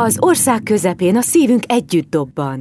Az ország közepén a szívünk együtt dobban.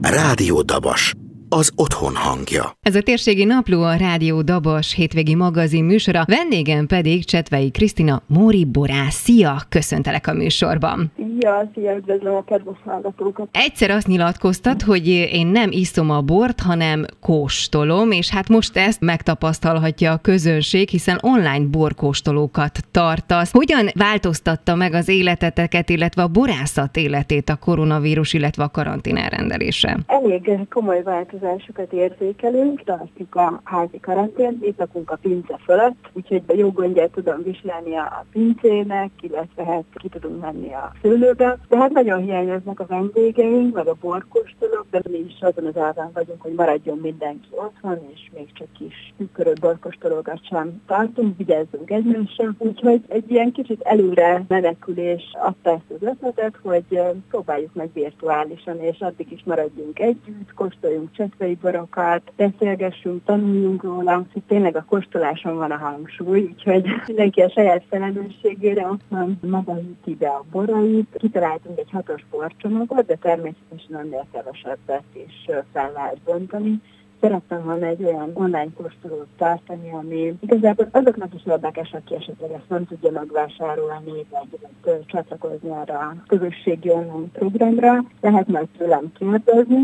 Rádió Dabas az otthon hangja. Ez a térségi napló a Rádió Dabas hétvégi magazin műsora, vendégem pedig Csetvei Krisztina Móri Borász. Szia, köszöntelek a műsorban. Ja, szia, üdvözlöm a kedves hallgatókat. Egyszer azt nyilatkoztat, hogy én nem iszom a bort, hanem kóstolom, és hát most ezt megtapasztalhatja a közönség, hiszen online borkóstolókat tartasz. Hogyan változtatta meg az életeteket, illetve a borászat életét a koronavírus, illetve a karantén elrendelése? Elég komoly változásokat érzékelünk, tartjuk a házi karantént, itt a pince fölött, úgyhogy jó gondját tudom viselni a pincének, illetve hát ki tudunk menni a szőlő szülőbe, de hát nagyon hiányoznak a vendégeink, meg a borkóstolók, de mi is azon az árán vagyunk, hogy maradjon mindenki otthon, és még csak kis tükörő borkóstolókat sem tartunk, vigyázzunk egymásra. Úgyhogy egy ilyen kicsit előre menekülés adta ezt az ötletet, hogy próbáljuk meg virtuálisan, és addig is maradjunk együtt, kóstoljunk csetvei borokat, beszélgessünk, tanuljunk róla, hogy tényleg a kóstoláson van a hangsúly, úgyhogy mindenki a saját felelősségére ott van maga be a borait, kitaláltunk egy hatos porcsomagot, de természetesen ennél kevesebbet is fel lehet bontani, szerettem volna egy olyan online kóstolót tartani, ami igazából azoknak is érdekes, aki esetleg ezt nem tudja megvásárolni, vagy, vagy csatlakozni arra a közösségi online programra. Lehet majd tőlem kérdezni,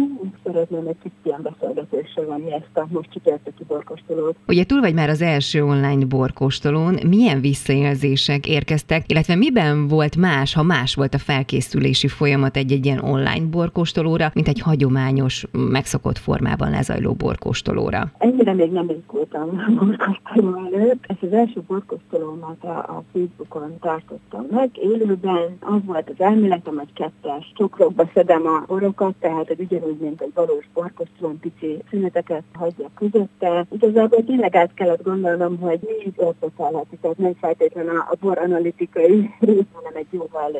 szeretném egy kicsit ilyen beszélgetésre venni ezt a most csütörtöki borkóstolót. Ugye túl vagy már az első online borkóstolón, milyen visszajelzések érkeztek, illetve miben volt más, ha más volt a felkészülési folyamat egy-egy ilyen online borkóstolóra, mint egy hagyományos, megszokott formában lezajló borkóstolóra? Ennyire még nem izgultam a borkóstoló előtt. Ezt az első borkóstolómat a, a Facebookon tartottam meg. Élőben az volt az elméletem, hogy kettes csokrokba szedem a borokat, tehát egy ugyanúgy, mint egy valós borkóstolón pici szüneteket hagyja közötte. Igazából tényleg át kellett gondolnom, hogy mi is értékelheti, tehát nem feltétlenül a, a bor analitikai rész, hanem egy jóval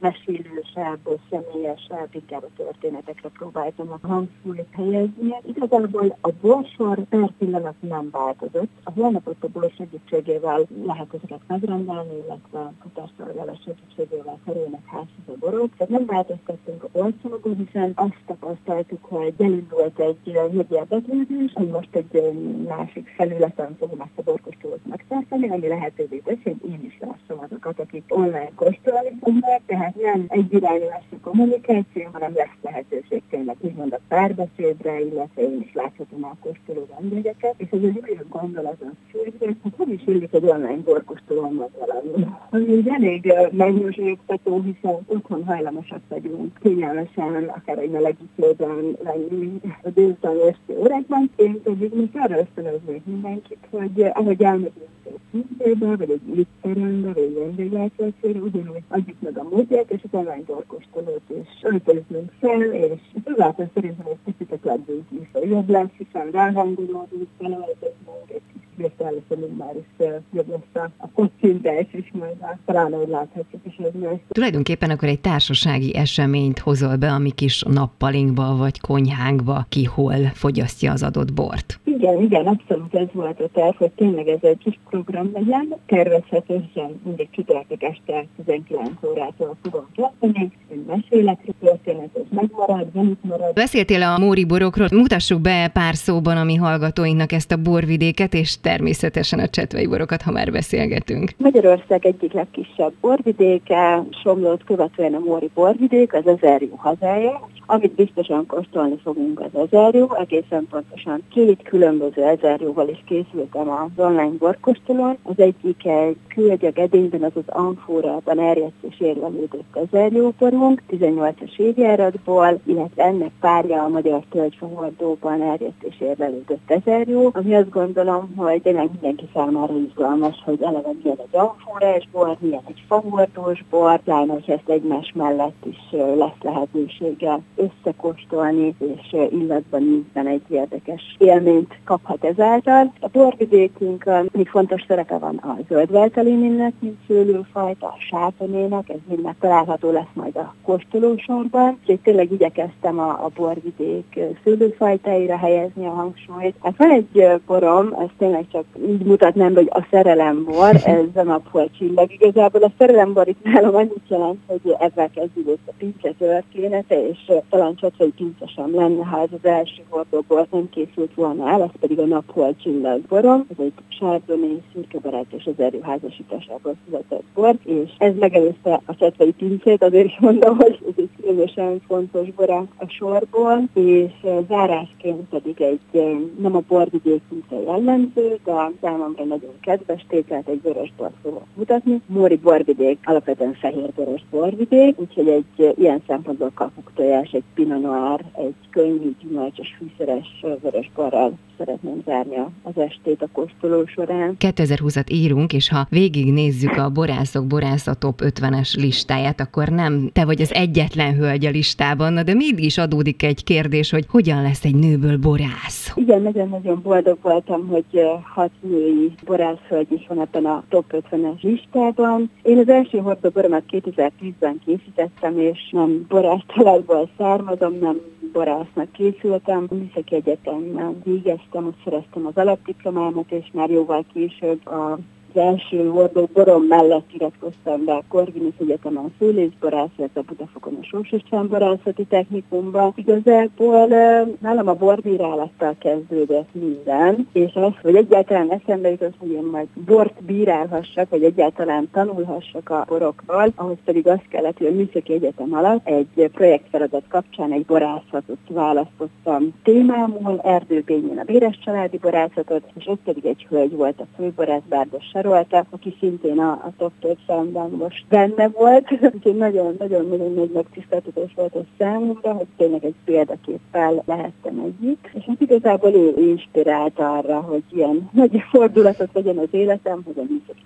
mesélősebb, személyesebb, inkább a történetekre próbáltam a hangsúlyt helyezni. Igazából a borsor per pillanat nem változott. A holnapot a bor segítségével lehet ezeket megrendelni, illetve a kutásszolgálat segítségével kerülnek házhoz a borok. Tehát nem változtattunk a borszalagon, hiszen azt tapasztaltuk, hogy elindult egy nagy érdeklődés, hogy most egy másik felületen fogom ezt a borkostolót megtartani, ami lehetővé teszi, hogy én is lássam azokat, akik online kóstolni fognak, tehát tehát nem egy irányú lesz a kommunikáció, hanem lesz lehetőség tényleg úgymond a párbeszédre, illetve én is láthatom a kóstoló vendégeket, és ez egy olyan gondolat a szívre, hogy hogy is illik egy online borkóstolóval valami. Ami egy elég megnyugtató, hiszen otthon hajlamosak vagyunk kényelmesen, akár egy melegítőben lenni a délután esti órákban. Én pedig most arra ösztönöznék mindenkit, hogy ahogy elmegyünk egy színzőbe, vagy egy étterembe, vagy egy vendéglátószére, ugyanúgy adjuk meg a módját, és az online torkostolót is öltözünk fel, és ezáltal szerintem egy picit a kedvünk is jobb lesz, hiszen ráhangolódunk, felöltözünk, egy kis vésztelőszerünk már is jobb lesz a, kocintás is, majd talán ahogy láthatjuk is ez meg. Tulajdonképpen akkor egy társasági eseményt hozol be a mi kis nappalinkba vagy konyhánkba, ki hol fogyasztja az adott bort. Igen, igen, abszolút ez volt a terv, hogy tényleg ez egy kis program legyen. Tervezhetően mindig csütörtök este 19 órától fogom kezdeni, hogy mesélek, történetet megmarad, zenit marad. Beszéltél a Móri borokról, mutassuk be pár szóban a mi hallgatóinknak ezt a borvidéket, és természetesen a csetvei borokat, ha már beszélgetünk. Magyarország egyik legkisebb borvidéke, Somlót követően a Móri borvidék, az jó hazája, amit biztosan kóstolni fogunk az ezerjó, egészen pontosan két különböző ezerjóval is készültem az online borkóstolón. Az egyik egy kőegyag edényben, az az amfórában erjedt és érvelődött ezerjóborunk, 18-as évjáratból, illetve ennek párja a magyar tölgyfahordóban erjedt és érvelődött ezerjó, ami azt gondolom, hogy tényleg mindenki számára izgalmas, hogy eleve milyen egy amfórás bor, milyen egy fahordós bor, pláne, hogy ezt egymás mellett is lesz lehetősége összekóstolni, és illatban ízben egy érdekes élményt kaphat ezáltal. A borvidékünkön még fontos szerepe van a zöldveltelénének, mint szőlőfajta, a sátonének, ez mind található lesz majd a kóstolósorban, úgyhogy tényleg igyekeztem a, a borvidék szőlőfajtáira helyezni a hangsúlyt. Hát van egy borom, ez tényleg csak így mutatnám, hogy a szerelembor, ez a naphol csillag. Igazából a szerelembor itt nálam annyit jelent, hogy ezzel kezdődött a pince története, és talán csacsai pince sem lenne, ha ez az első hordóból nem készült volna el, ez pedig a naphol csillag borom. Ez egy sárdoni, szürkebarát és az erőházasításából született bor, és ez megelőzte a csacsai pincét, azért is mondom, hogy ez egy különösen fontos bor a sorból, és zárásként pedig egy nem a borvidék jellemző, de számomra nagyon kedves tételt egy vörös bort fogok mutatni. Móri borvidék alapvetően fehér vörös borvidék, úgyhogy egy ilyen szempontból kapuk tojás, egy pinot noir, egy könnyű, gyümölcsös, fűszeres vörös borral szeretném zárni az estét a kóstoló során. 2020-at írunk, és ha végignézzük a borászok borásza top 50-es listáját, akkor nem te vagy az egyetlen hölgy a listában, de mégis adódik egy kérdés, hogy hogyan lesz egy nőből borász? Igen, nagyon-nagyon boldog voltam, hogy hat női borászhölgy is van ebben a top 50-es listában. Én az első hordóboromat 2010-ben készítettem, és nem borász családból származom, nem borásznak készültem. Műszaki Egyetemben végeztem, ott szereztem az alapdiplomámat, és már jóval később a az első hordó borom mellett iratkoztam be a Corvinus Egyetemen szőlészborász, illetve Budafokon a Sós borászati technikumban. Igazából nálam a borbírálattal kezdődött minden, és az, hogy egyáltalán eszembe jutott, hogy én majd bort bírálhassak, vagy egyáltalán tanulhassak a borokról, ahhoz pedig azt kellett, hogy a Műszaki Egyetem alatt egy projektfeladat kapcsán egy borászatot választottam témámul, Erdőbényén a Béres családi borászatot, és ott pedig egy hölgy volt a főborász Bárdos sorolta, aki szintén a, a top 5 most benne volt, úgyhogy nagyon-nagyon nagy megtiszteltetés volt a számomra, hogy tényleg egy példaképpel lehettem egyik. És hát igazából ő inspirált arra, hogy ilyen nagy fordulatot legyen az életem, hogy a műszaki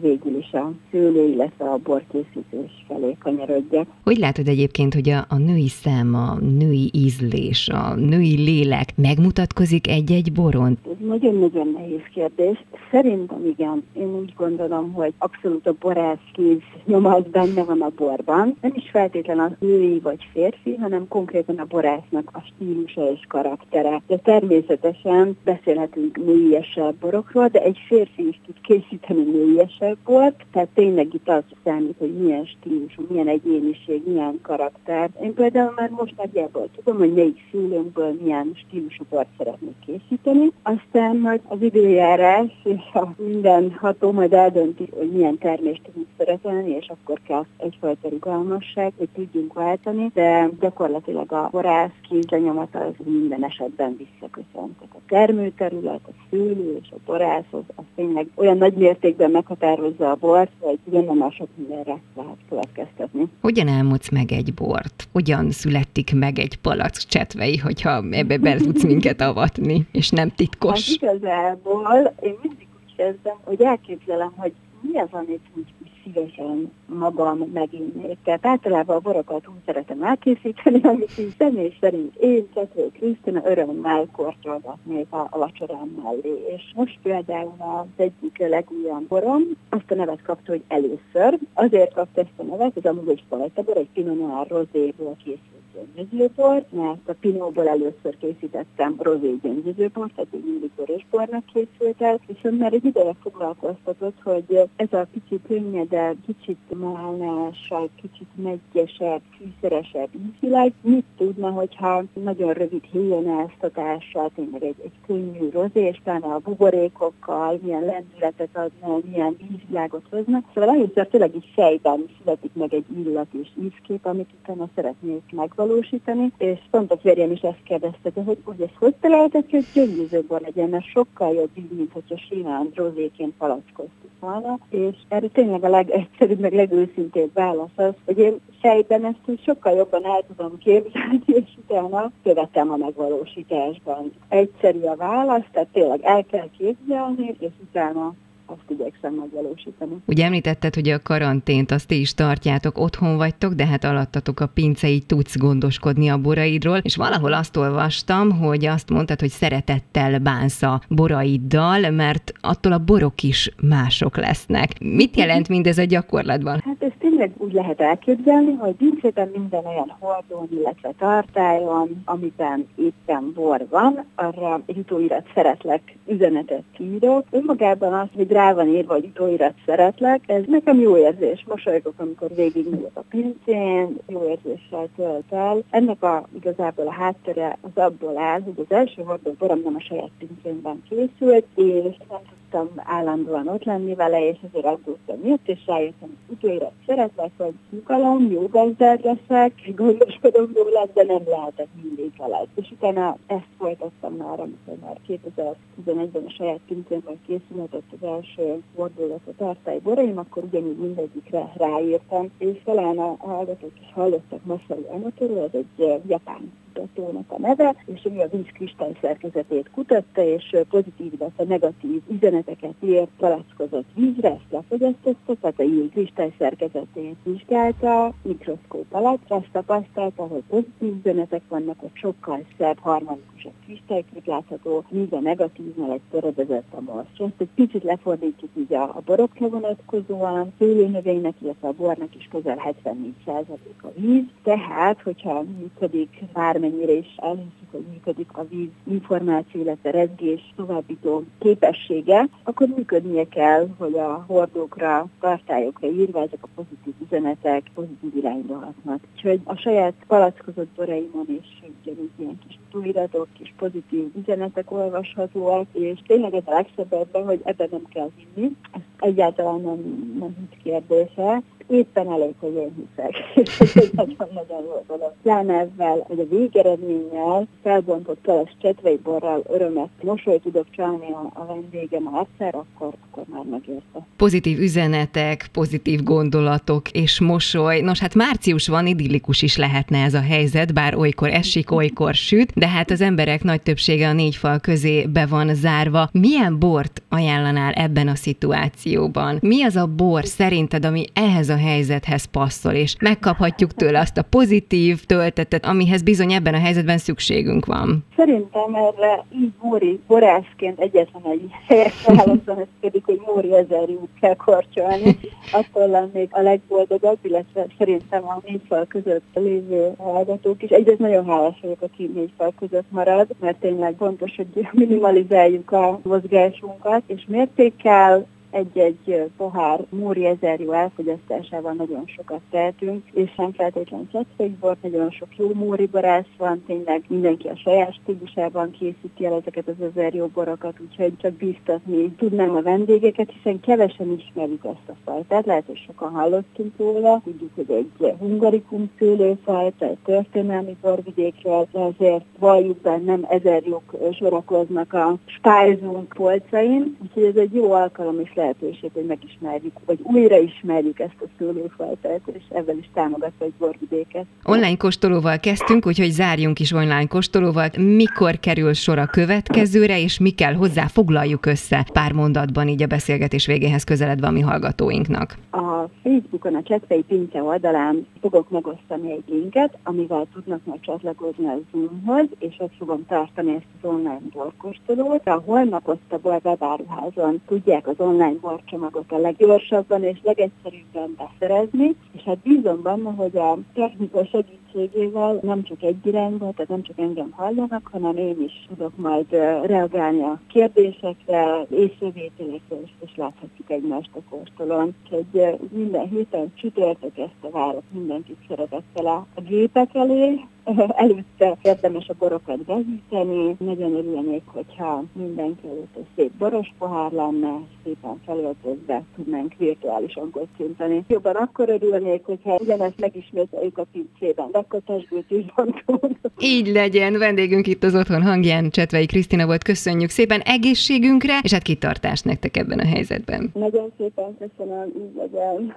végül is a szőlő, illetve a borkészítés felé kanyarodjak. Hogy látod egyébként, hogy a, a női szem, a női ízlés, a női lélek megmutatkozik egy-egy boron? Ez nagyon-nagyon nehéz kérdés. Szerintem igen igen, én úgy gondolom, hogy abszolút a borászkéz nyoma az benne van a borban. Nem is feltétlen a női vagy férfi, hanem konkrétan a borásznak a stílusa és karaktere. De természetesen beszélhetünk nőiesebb borokról, de egy férfi is tud készíteni nőiesebb bort, tehát tényleg itt az számít, hogy milyen stílusú, milyen egyéniség, milyen karakter. Én például már most nagyjából tudom, hogy melyik szülőnkből milyen stílusú bort szeretnék készíteni. Aztán majd az időjárás és a minden ható majd eldönti, hogy milyen termést tudunk szeretelni, és akkor kell egyfajta rugalmasság, hogy tudjunk váltani, de gyakorlatilag a borász kézlenyomata az minden esetben visszaköszönt. A termőterület, a szőlő és a borász az, az tényleg olyan nagy mértékben meghatározza a bort, hogy ugyan már sok mindenre lehet következtetni. Hogyan elmondsz meg egy bort? Hogyan születik meg egy palack csetvei, hogyha ebbe be tudsz minket avatni, és nem titkos? Hát igazából én mindig kezdem, hogy elképzelem, hogy mi az, amit úgy, szívesen magam meginnék. Tehát általában a borokat úgy szeretem elkészíteni, amit így személy szerint én, Cető Krisztina örömmel kortyolgatnék a, a vacsorám mellé. És most például az egyik legújabb borom azt a nevet kapta, hogy először. Azért kapta ezt a nevet, ez amúgy egy fajtabor, egy Pinot Noir rozéből készült gyöngyözőbort, mert a pinóból először készítettem rozé gyöngyözőbort, tehát így mindig vörösbornak készült el, viszont már egy ideje foglalkoztatott, hogy ez a kicsit könnyedebb, kicsit málnásabb, kicsit meggyesebb, fűszeresebb ízvilág mit tudna, hogyha nagyon rövid héjonáztatással, tényleg egy, egy könnyű rozé, és talán a buborékokkal milyen lendületet adna, milyen ízvilágot hozna. Szóval először tényleg így fejben születik meg egy illat és ízkép, amit utána szeretnék megvalósítani megvalósítani, és pont a férjem is ezt kérdezte, de hogy, hogy ez hogy találtad, hogy gyöngyözőbor legyen, mert sokkal jobb így, mint hogyha simán rozéként palackoztuk volna, és erre tényleg a legegyszerűbb, meg legőszintébb válasz az, hogy én fejben ezt úgy sokkal jobban el tudom képzelni, és utána követem a megvalósításban. Egyszerű a válasz, tehát tényleg el kell képzelni, és utána azt igyekszem megvalósítani. Ugye említetted, hogy a karantént azt ti is tartjátok, otthon vagytok, de hát alattatok a pince, így tudsz gondoskodni a boraidról, és valahol azt olvastam, hogy azt mondtad, hogy szeretettel bánsz a boraiddal, mert attól a borok is mások lesznek. Mit jelent mindez a gyakorlatban? Hát ez tényleg úgy lehet elképzelni, hogy pincében minden olyan hordón, illetve tartályon, amiben éppen bor van, arra egy utóirat szeretlek üzenetet írok. Önmagában az, hogy rá van írva, hogy utóirat szeretlek, ez nekem jó érzés. Mosolygok, amikor végigmegyek a pincén, jó érzéssel tölt el. Ennek a, igazából a háttere az abból áll, hogy az első hordó borom nem a saját pincénben készült, és nem tudtam állandóan ott lenni vele, és ezért aggódtam miatt, és rájöttem, hogy utóirat szeretlek, hogy nyugalom, jó gazdát leszek, gondoskodom róla, de nem lehetek mindig veled. És utána ezt folytattam már, amikor már 2011-ben a saját pincémben készülhetett az első fordulat a tartály boraim, akkor ugyanúgy mindegyikre ráírtam, és talán a hallgatók is hallottak Masaru Emotoról, ez egy japán kutatónak a neve, és ő a víz kristály szerkezetét kutatta, és pozitív, illetve negatív üzeneteket írt palackozott vízre, ezt lefogyasztotta, tehát a víz kristály szerkezetét vizsgálta mikroszkóp alatt, azt tapasztalta, hogy pozitív üzenetek vannak, hogy sokkal szebb, harmonikusabb kristálykép látható, míg a negatívnál egy töredezett a most. Ezt egy picit lefordítjuk így a, a borokra vonatkozóan, főlőnövénynek, illetve a bornak is közel 74% a víz, tehát, hogyha működik bármely bármennyire is elhiszük, hogy működik a víz információ, illetve rezgés továbbító képessége, akkor működnie kell, hogy a hordókra, tartályokra írva ezek a pozitív üzenetek pozitív irányba hatnak. Úgyhogy a saját palackozott boraimon is ugyanúgy ilyen kis túliratok, kis pozitív üzenetek olvashatóak, és tényleg ez a legszebb ebben, hogy ebben nem kell hinni. Ez egyáltalán nem, nem kérdése éppen elég, hogy én hiszek. És nagyon-nagyon jó dolog. Pláne ezzel, hogy a végeredménnyel felbontott keles csetvei borral örömet, mosolyt tudok csalni a, a vendégem egyszer, akkor, akkor már megérte. Pozitív üzenetek, pozitív gondolatok és mosoly. Nos, hát március van, idillikus is lehetne ez a helyzet, bár olykor esik, olykor süt, de hát az emberek nagy többsége a négy fal közé be van zárva. Milyen bort ajánlanál ebben a szituációban? Mi az a bor szerinted, ami ehhez a a helyzethez passzol, és megkaphatjuk tőle azt a pozitív töltetet, amihez bizony ebben a helyzetben szükségünk van. Szerintem erre így Móri borászként egyetlen egy helyes válaszon, ez pedig, hogy Móri ezer kell korcsolni. Attól lennék a legboldogabb, illetve szerintem a négy fal között lévő hallgatók is. Egyrészt nagyon hálás vagyok, aki négy fal között marad, mert tényleg fontos, hogy minimalizáljuk a mozgásunkat, és mértékkel egy-egy pohár múri ezerjú elfogyasztásával nagyon sokat tehetünk, és sem feltétlenül csettfékbort, nagyon sok jó múri barász van, tényleg mindenki a saját stílusában készíti el ezeket az ezerjú borokat, úgyhogy csak biztatni tudnám a vendégeket, hiszen kevesen ismerjük ezt a fajtát, lehet, hogy sokan hallottunk róla, tudjuk, hogy egy hungarikum szőlőfajta, egy történelmi borvidékről, de azért valljuk be, nem ezerjuk sorakoznak a spájzunk polcain, úgyhogy ez egy jó alkalom is lehetőség, hogy megismerjük, vagy újra ismerjük ezt a szőlőfajtát, és ebben is támogatva egy borvidéket. Online kóstolóval kezdtünk, úgyhogy zárjunk is online kóstolóval. Mikor kerül sor a következőre, és mi kell hozzá, foglaljuk össze pár mondatban így a beszélgetés végéhez közeledve a mi hallgatóinknak. A Facebookon a Csetvei Pince oldalán fogok megosztani egy linket, amivel tudnak majd csatlakozni a Zoomhoz, és ott fogom tartani ezt az online borkóstolót. A holnap ott a webáruházon tudják az online borcsomagot a leggyorsabban és legegyszerűbben beszerezni, és hát bízom benne, hogy a technika segítségével nem csak egy irányba, tehát nem csak engem hallanak, hanem én is tudok majd reagálni a kérdésekre, észrevételekre, és, és láthatjuk egymást a kóstolón. Úgyhogy minden héten csütörtök este várok mindenkit szeretettel a, a gépek elé, előtte érdemes a borokat behűteni. Nagyon örülnék, hogyha mindenki előtt egy szép boros pohár lenne, szépen felöltözve tudnánk virtuálisan kocintani. Jobban akkor örülnék, hogyha ugyanezt megismételjük a pincében, testbőt is bontunk. Így legyen, vendégünk itt az Otthon hangján, Csetvei Krisztina volt, köszönjük szépen egészségünkre, és hát kitartást nektek ebben a helyzetben. Nagyon szépen köszönöm, így legyen.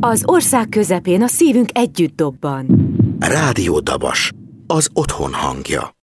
Az ország közepén a szívünk együtt dobban. Rádió Dabas, az otthon hangja.